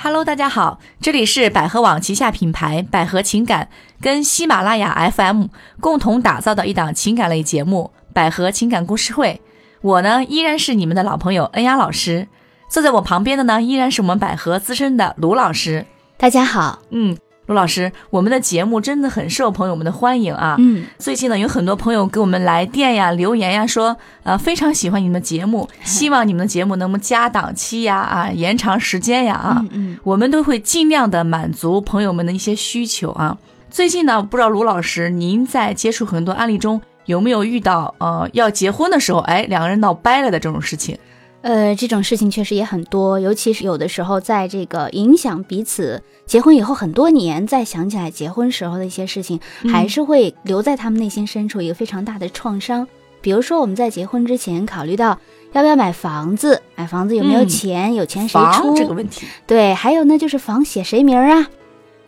Hello，大家好，这里是百合网旗下品牌百合情感跟喜马拉雅 FM 共同打造的一档情感类节目《百合情感故事会》。我呢依然是你们的老朋友恩雅老师，坐在我旁边的呢依然是我们百合资深的卢老师。大家好，嗯，卢老师，我们的节目真的很受朋友们的欢迎啊。嗯，最近呢有很多朋友给我们来电呀、留言呀，说呃非常喜欢你们的节目，希望你们的节目能不能加档期呀、啊延长时间呀啊。嗯我们都会尽量的满足朋友们的一些需求啊。最近呢，不知道卢老师您在接触很多案例中有没有遇到呃要结婚的时候，哎两个人闹掰了的这种事情？呃，这种事情确实也很多，尤其是有的时候在这个影响彼此结婚以后很多年，再想起来结婚时候的一些事情，嗯。还是会留在他们内心深处一个非常大的创伤。比如说我们在结婚之前考虑到要不要买房子，买房子有没有嗯。钱，有钱谁出这个问题，对，还有呢就是房写谁名儿啊，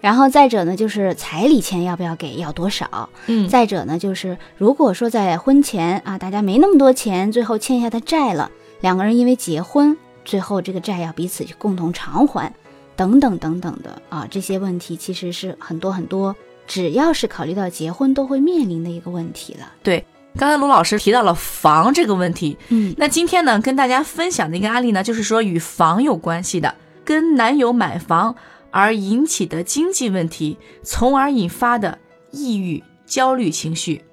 然后再者呢就是彩礼钱要不要给，要多少。嗯，再者呢，就是如果说在婚前啊，大家没那么多钱，最后欠下的债了，两个人因为结婚，最后这个债要彼此去共同偿还，等等等等的啊，这些问题其实是很多很多，只要是考虑到结婚都会面临的一个问题了。对刚才卢老师提到了房这个问题，嗯那今天呢，跟大家分享的一个案例呢，就是说与房有关系的，跟男友买房而引起的经济问题，从而引发的抑郁、焦虑情绪。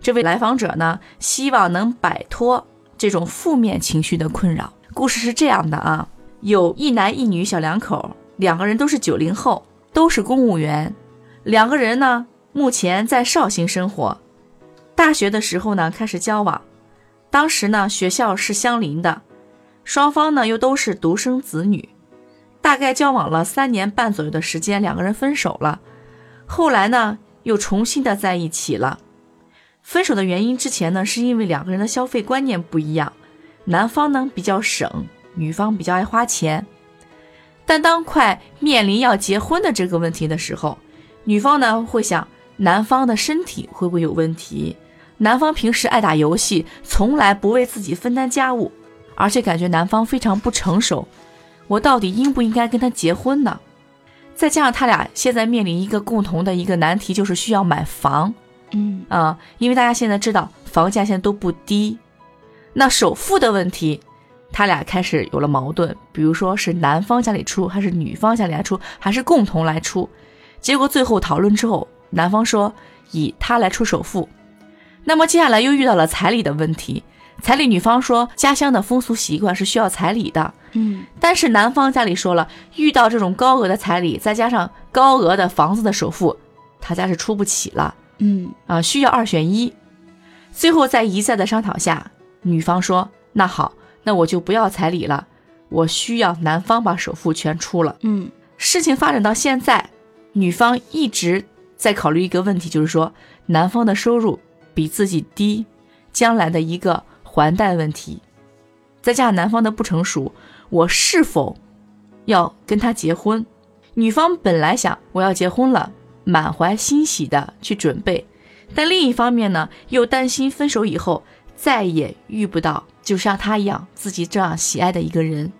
这位来访者呢，希望能摆脱这种负面情绪的困扰。故事是这样的啊，有一男一女小两口，两个人都是九零后，都是公务员，两个人呢目前在绍兴生活。大学的时候呢，开始交往。当时呢，学校是相邻的，双方呢又都是独生子女，大概交往了三年半左右的时间，两个人分手了。后来呢，又重新的在一起了。分手的原因之前呢，是因为两个人的消费观念不一样，男方呢比较省，女方比较爱花钱。但当快面临要结婚的这个问题的时候，女方呢会想，男方的身体会不会有问题？男方平时爱打游戏，从来不为自己分担家务，而且感觉男方非常不成熟。我到底应不应该跟他结婚呢？再加上他俩现在面临一个共同的一个难题，就是需要买房嗯啊、因为大家现在知道房价现在都不低，那首付的问题，他俩开始有了矛盾，比如说是男方家里出，还是女方家里来出，还是共同来出？结果最后讨论之后，男方说以他来出首付。那么接下来又遇到了彩礼的问题，彩礼女方说家乡的风俗习惯是需要彩礼的，嗯但是男方家里说了，遇到这种高额的彩礼，再加上高额的房子的首付，他家是出不起了嗯啊，需要二选一。最后在一再的商讨下，女方说：“那好，那我就不要彩礼了，我需要男方把首付全出了。”嗯事情发展到现在，女方一直在考虑一个问题，就是说男方的收入比自己低，将来的一个还贷问题，再加上男方的不成熟，我是否要跟他结婚？女方本来想我要结婚了，满怀欣喜的去准备，但另一方面呢，又担心分手以后再也遇不到就像他一样自己这样喜爱的一个人。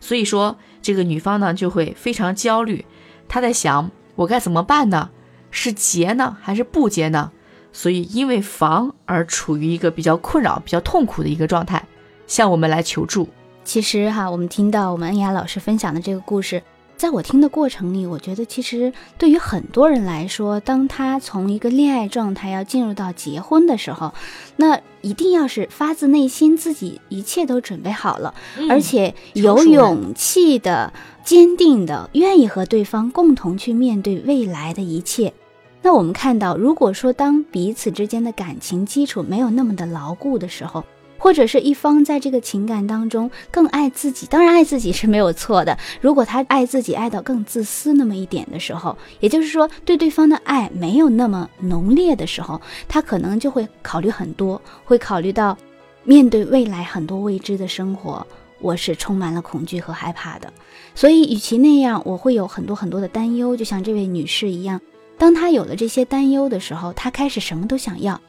所以说，这个女方呢就会非常焦虑，她在想我该怎么办呢？是结呢还是不结呢？所以因为房而处于一个比较困扰、比较痛苦的一个状态，向我们来求助。其实哈，我们听到我们恩雅老师分享的这个故事，在我听的过程里，我觉得其实对于很多人来说，当他从一个恋爱状态要进入到结婚的时候，那一定要是发自内心自己一切都准备好了，而且有勇气的、坚定的，愿意和对方共同去面对未来的一切。那我们看到，如果说当彼此之间的感情基础没有那么的牢固的时候，或者是一方在这个情感当中更爱自己，当然爱自己是没有错的。如果他爱自己爱到更自私那么一点的时候，也就是说对对方的爱没有那么浓烈的时候，他可能就会考虑很多，会考虑到面对未来很多未知的生活，我是充满了恐惧和害怕的。所以，与其那样，我会有很多很多的担忧，就像这位女士一样。当她有了这些担忧的时候，她开始什么都想要。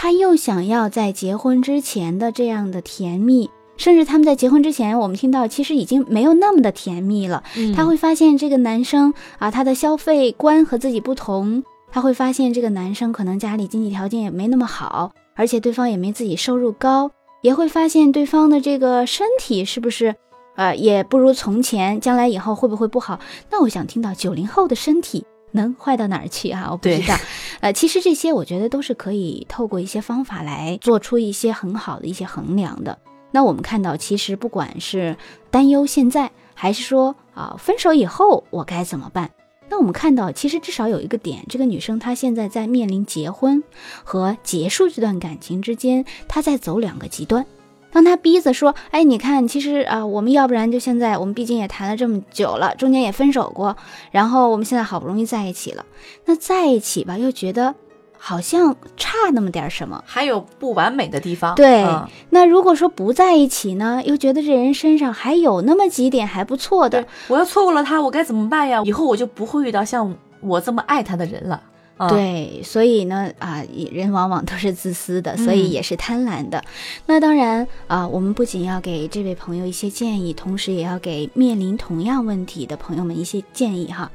她又想要在结婚之前的这样的甜蜜，甚至他们在结婚之前，我们听到其实已经没有那么的甜蜜了。嗯他会发现这个男生啊，他的消费观和自己不同，他会发现这个男生可能家里经济条件也没那么好，而且对方也没自己收入高，也会发现对方的这个身体是不是，呃，也不如从前，将来以后会不会不好？那我想听到九零后的身体能坏到哪儿去啊？我不知道。呃，其实这些我觉得都是可以透过一些方法来做出一些很好的一些衡量的。那我们看到，其实不管是担忧现在，还是说啊、分手以后我该怎么办？那我们看到，其实至少有一个点，这个女生她现在在面临结婚和结束这段感情之间，她在走两个极端。当他逼着说：“哎，你看，其实啊、我们要不然就现在，我们毕竟也谈了这么久了，中间也分手过，然后我们现在好不容易在一起了，那在一起吧，又觉得好像差那么点儿什么。还有不完美的地方。对嗯那如果说不在一起呢，又觉得这人身上还有那么几点还不错的，，我要错过了他，我该怎么办呀？以后我就不会遇到像我这么爱他的人了。嗯，对，所以呢，啊，人往往都是自私的，所以嗯也是贪婪的。那当然啊，我们不仅要给这位朋友一些建议，同时也要给面临同样问题的朋友们一些建议哈。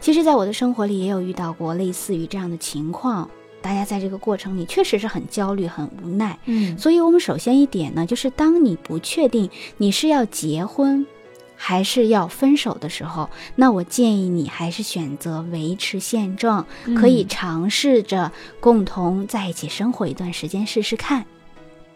其实，在我的生活里也有遇到过类似于这样的情况，大家在这个过程里确实是很焦虑、很无奈。嗯，所以，我们首先一点呢，就是当你不确定你是要结婚还是要分手的时候，那我建议你还是选择维持现状，可以嗯尝试着共同在一起生活一段时间试试看。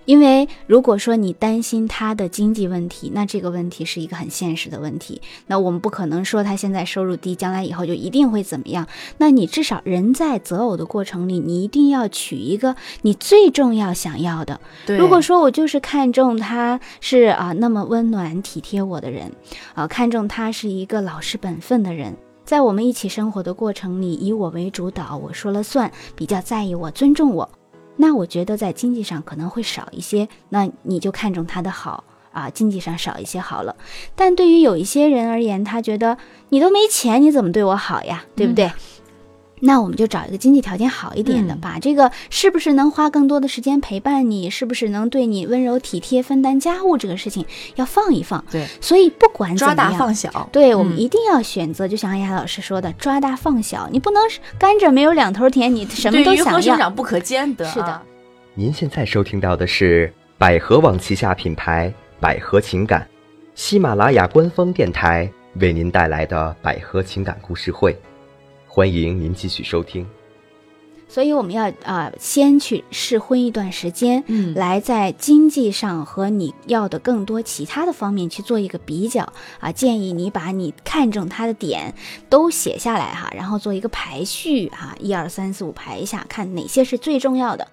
因为如果说你担心他的经济问题，那这个问题是一个很现实的问题。那我们不可能说他现在收入低，将来以后就一定会怎么样。那你至少人在择偶的过程里，你一定要娶一个你最重要想要的。对，如果说我就是看中他是啊那么温暖体贴我的人，啊看中他是一个老实本分的人，在我们一起生活的过程里，以我为主导，我说了算，比较在意我，尊重我，那我觉得在经济上可能会少一些，那你就看重他的好。啊，经济上少一些好了，但对于有一些人而言，他觉得你都没钱，你怎么对我好呀？对不对？那我们就找一个经济条件好一点的，嗯把这个是不是能花更多的时间陪伴你，是不是能对你温柔体贴、分担家务这个事情要放一放。对所以不管怎抓大，放小，对我们嗯一定要选择，就像安雅老师说的，抓大放小。你不能甘蔗没有两头甜，你什么都想要。熊掌不可兼得啊。是的您现在收听到的是百合网旗下品牌百合情感，喜马拉雅官方电台为您带来的百合情感故事会，欢迎您继续收听。所以我们要啊、先去试婚一段时间，嗯来在经济上和你要的更多其他的方面去做一个比较啊。建议你把你看中他的点都写下来哈，然后做一个排序哈，一二三四五排一下，看哪些是最重要的。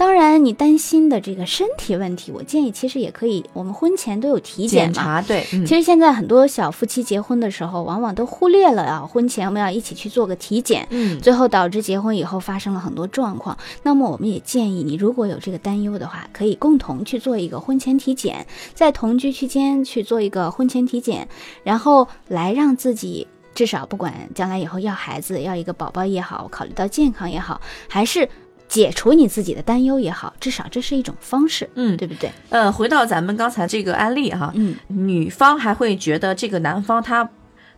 当然，你担心的这个身体问题，我建议其实也可以，我们婚前都有体检嘛。检查对，嗯其实现在很多小夫妻结婚的时候，往往都忽略了啊，婚前我们要一起去做个体检，嗯最后导致结婚以后发生了很多状况。那么我们也建议你，如果有这个担忧的话，可以共同去做一个婚前体检，在同居期间去做一个婚前体检，然后来让自己。至少不管将来以后要孩子要一个宝宝也好，考虑到健康也好，还是解除你自己的担忧也好，至少这是一种方式，嗯对不对？呃，回到咱们刚才这个案例哈，嗯，女方还会觉得这个男方他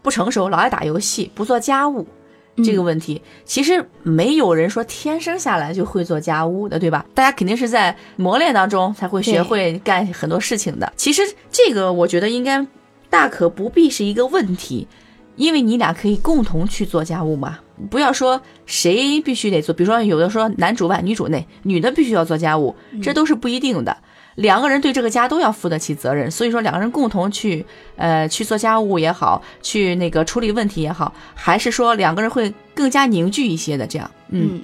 不成熟，老爱打游戏，不做家务。这个问题其实没有人说天生下来就会做家务的，对吧？大家肯定是在磨练当中才会学会干很多事情的。其实这个我觉得应该大可不必是一个问题，因为你俩可以共同去做家务嘛。不要说谁必须得做，比如说有的说男主外女主内，女的必须要做家务，这都是不一定的。两个人对这个家都要负得起责任，所以说两个人共同去呃去做家务也好，去那个处理问题也好，还是说两个人会更加凝聚一些的这样。嗯嗯，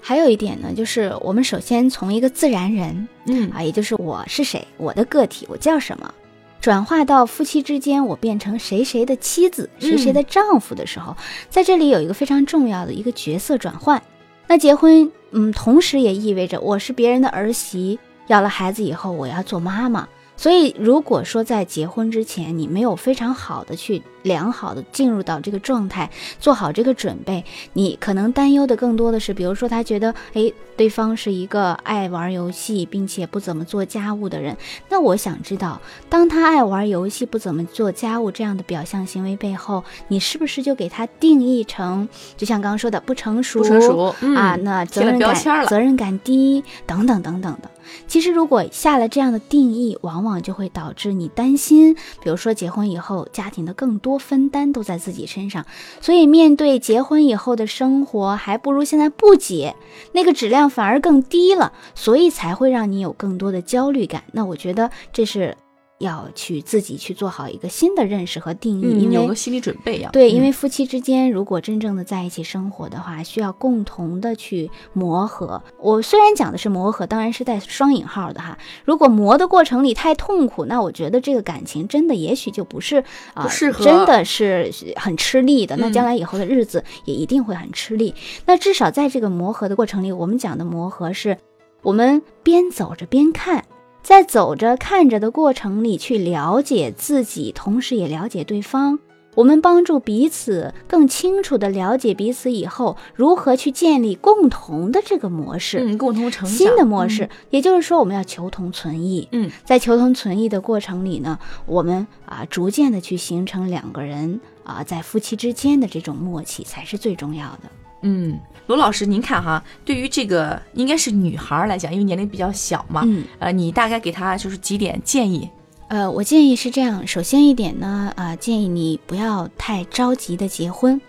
还有一点呢，就是我们首先从一个自然人嗯啊，也就是我是谁，我的个体，我叫什么，转化到夫妻之间，我变成谁谁的妻子，谁谁的丈夫的时候，在这里有一个非常重要的一个角色转换。那结婚，嗯，同时也意味着我是别人的儿媳，要了孩子以后我要做妈妈。所以，如果说在结婚之前你没有非常好的去良好的进入到这个状态，做好这个准备。你可能担忧的更多的是，比如说他觉得，诶，对方是一个爱玩游戏并且不怎么做家务的人。那我想知道，当他爱玩游戏、不怎么做家务这样的表象行为背后，你是不是就给他定义成，就像刚刚说的不成熟、不成熟啊？那责任感、责任感低等等等等的。其实，如果下了这样的定义，往往就会导致你担心，比如说结婚以后，家庭的更多分担都在自己身上，所以面对结婚以后的生活，还不如现在不结，那个质量反而更低了，所以才会让你有更多的焦虑感。那我觉得这是。要去自己去做好一个新的认识和定义，因为有个心理准备呀。对，因为夫妻之间如果真正的在一起生活的话，需要共同的去磨合。我虽然讲的是磨合，当然是带双引号的哈。如果磨的过程里太痛苦，那我觉得这个感情真的也许就不是啊，真的是很吃力的。那将来以后的日子也一定会很吃力。那至少在这个磨合的过程里，我们讲的磨合是，我们边走着边看。在走着看着的过程里，去了解自己，同时也了解对方。我们帮助彼此更清楚地了解彼此以后，如何去建立共同的这个模式，嗯，共同成长新的模式。也就是说，我们要求同存异。嗯，在求同存异的过程里呢，我们啊，逐渐的去形成两个人啊，在夫妻之间的这种默契，才是最重要的。嗯，罗老师，您看哈，对于这个应该是女孩来讲，因为年龄比较小嘛，嗯，呃，你大概给她就是几点建议？呃，我建议是这样，首先一点呢，呃，建议你不要太着急的结婚。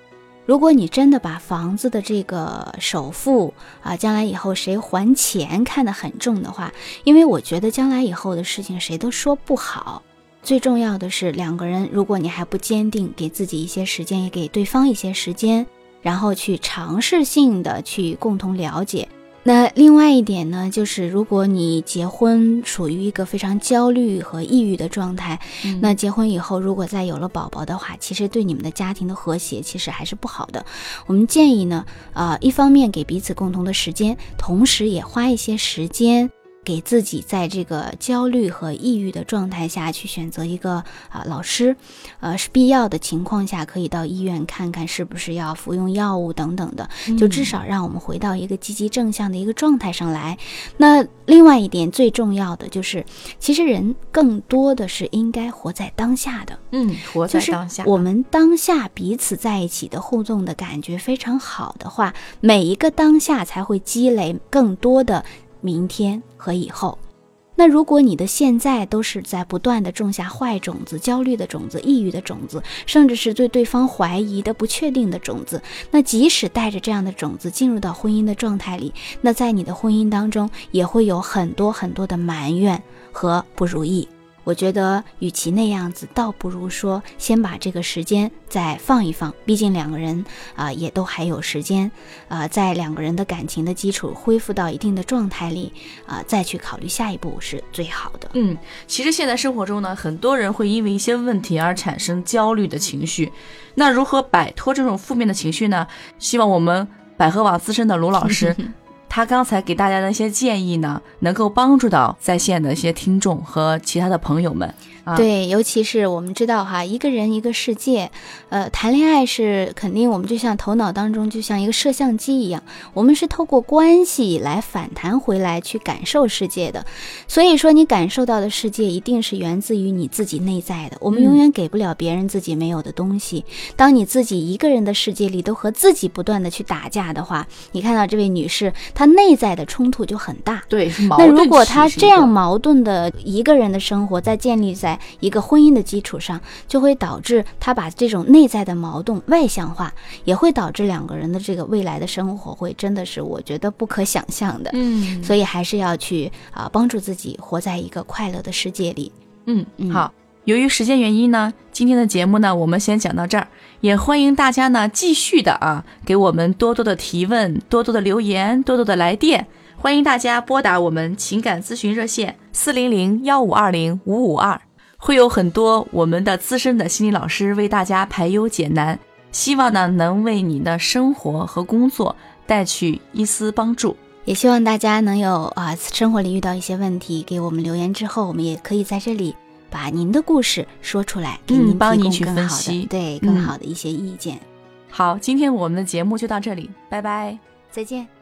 如果你真的把房子的这个首付啊，将来以后谁还钱看得很重的话，因为我觉得将来以后的事情谁都说不好。最重要的是两个人，如果你还不坚定，给自己一些时间，也给对方一些时间。然后去尝试性的去共同了解。那另外一点呢，就是如果你结婚属于一个非常焦虑和抑郁的状态，那结婚以后如果再有了宝宝的话，其实对你们的家庭的和谐其实还是不好的。我们建议呢，啊，一方面给彼此共同的时间，同时也花一些时间。给自己在这个焦虑和抑郁的状态下去选择一个啊老师，呃是必要的情况下可以到医院看看是不是要服用药物等等的，就至少让我们回到一个积极正向的一个状态上来。那另外一点最重要的就是，其实人更多的是应该活在当下的，嗯，活在当下。我们当下彼此在一起的互动的感觉非常好的话，每一个当下才会积累更多的。明天和以后，那如果你的现在都是在不断的种下坏种子、焦虑的种子、抑郁的种子，甚至是对对方怀疑的不确定的种子，那即使带着这样的种子进入到婚姻的状态里，那在你的婚姻当中也会有很多很多的埋怨和不如意。我觉得，与其那样子，倒不如说先把这个时间再放一放。毕竟两个人啊，也都还有时间啊，在两个人的感情的基础恢复到一定的状态里啊，再去考虑下一步是最好的。嗯，其实现在生活中呢，很多人会因为一些问题而产生焦虑的情绪。那如何摆脱这种负面的情绪呢？希望我们百合网资深的卢老师。他刚才给大家的一些建议呢，能够帮助到在线的一些听众和其他的朋友们。对，尤其是我们知道哈，一个人一个世界，呃，谈恋爱是肯定我们就像头脑当中就像一个摄像机一样，我们是透过关系来反弹回来去感受世界的。所以说，你感受到的世界一定是源自于你自己内在的。我们永远给不了别人自己没有的东西。当你自己一个人的世界里都和自己不断的去打架的话，你看到这位女士，她内在的冲突就很大。对，那如果他这样矛盾的一个人的生活在建立在。一个婚姻的基础上，就会导致他把这种内在的矛盾外向化，也会导致两个人的这个未来的生活会真的是我觉得不可想象的。嗯，所以还是要去啊帮助自己活在一个快乐的世界里。嗯，好。由于时间原因呢，今天的节目呢我们先讲到这儿，也欢迎大家呢继续的啊给我们多多的提问，多多的留言，多多的来电。欢迎大家拨打我们情感咨询热线四零零幺五二零五五二。会有很多我们的资深的心理老师为大家排忧解难，希望呢能为你的生活和工作带去一丝帮助，也希望大家能有啊生活里遇到一些问题，给我们留言之后，我们也可以在这里。把您的故事说出来，给嗯您提供帮您去更好分析的对更嗯好的一些意见。好，今天我们的节目就到这里，拜拜。再见。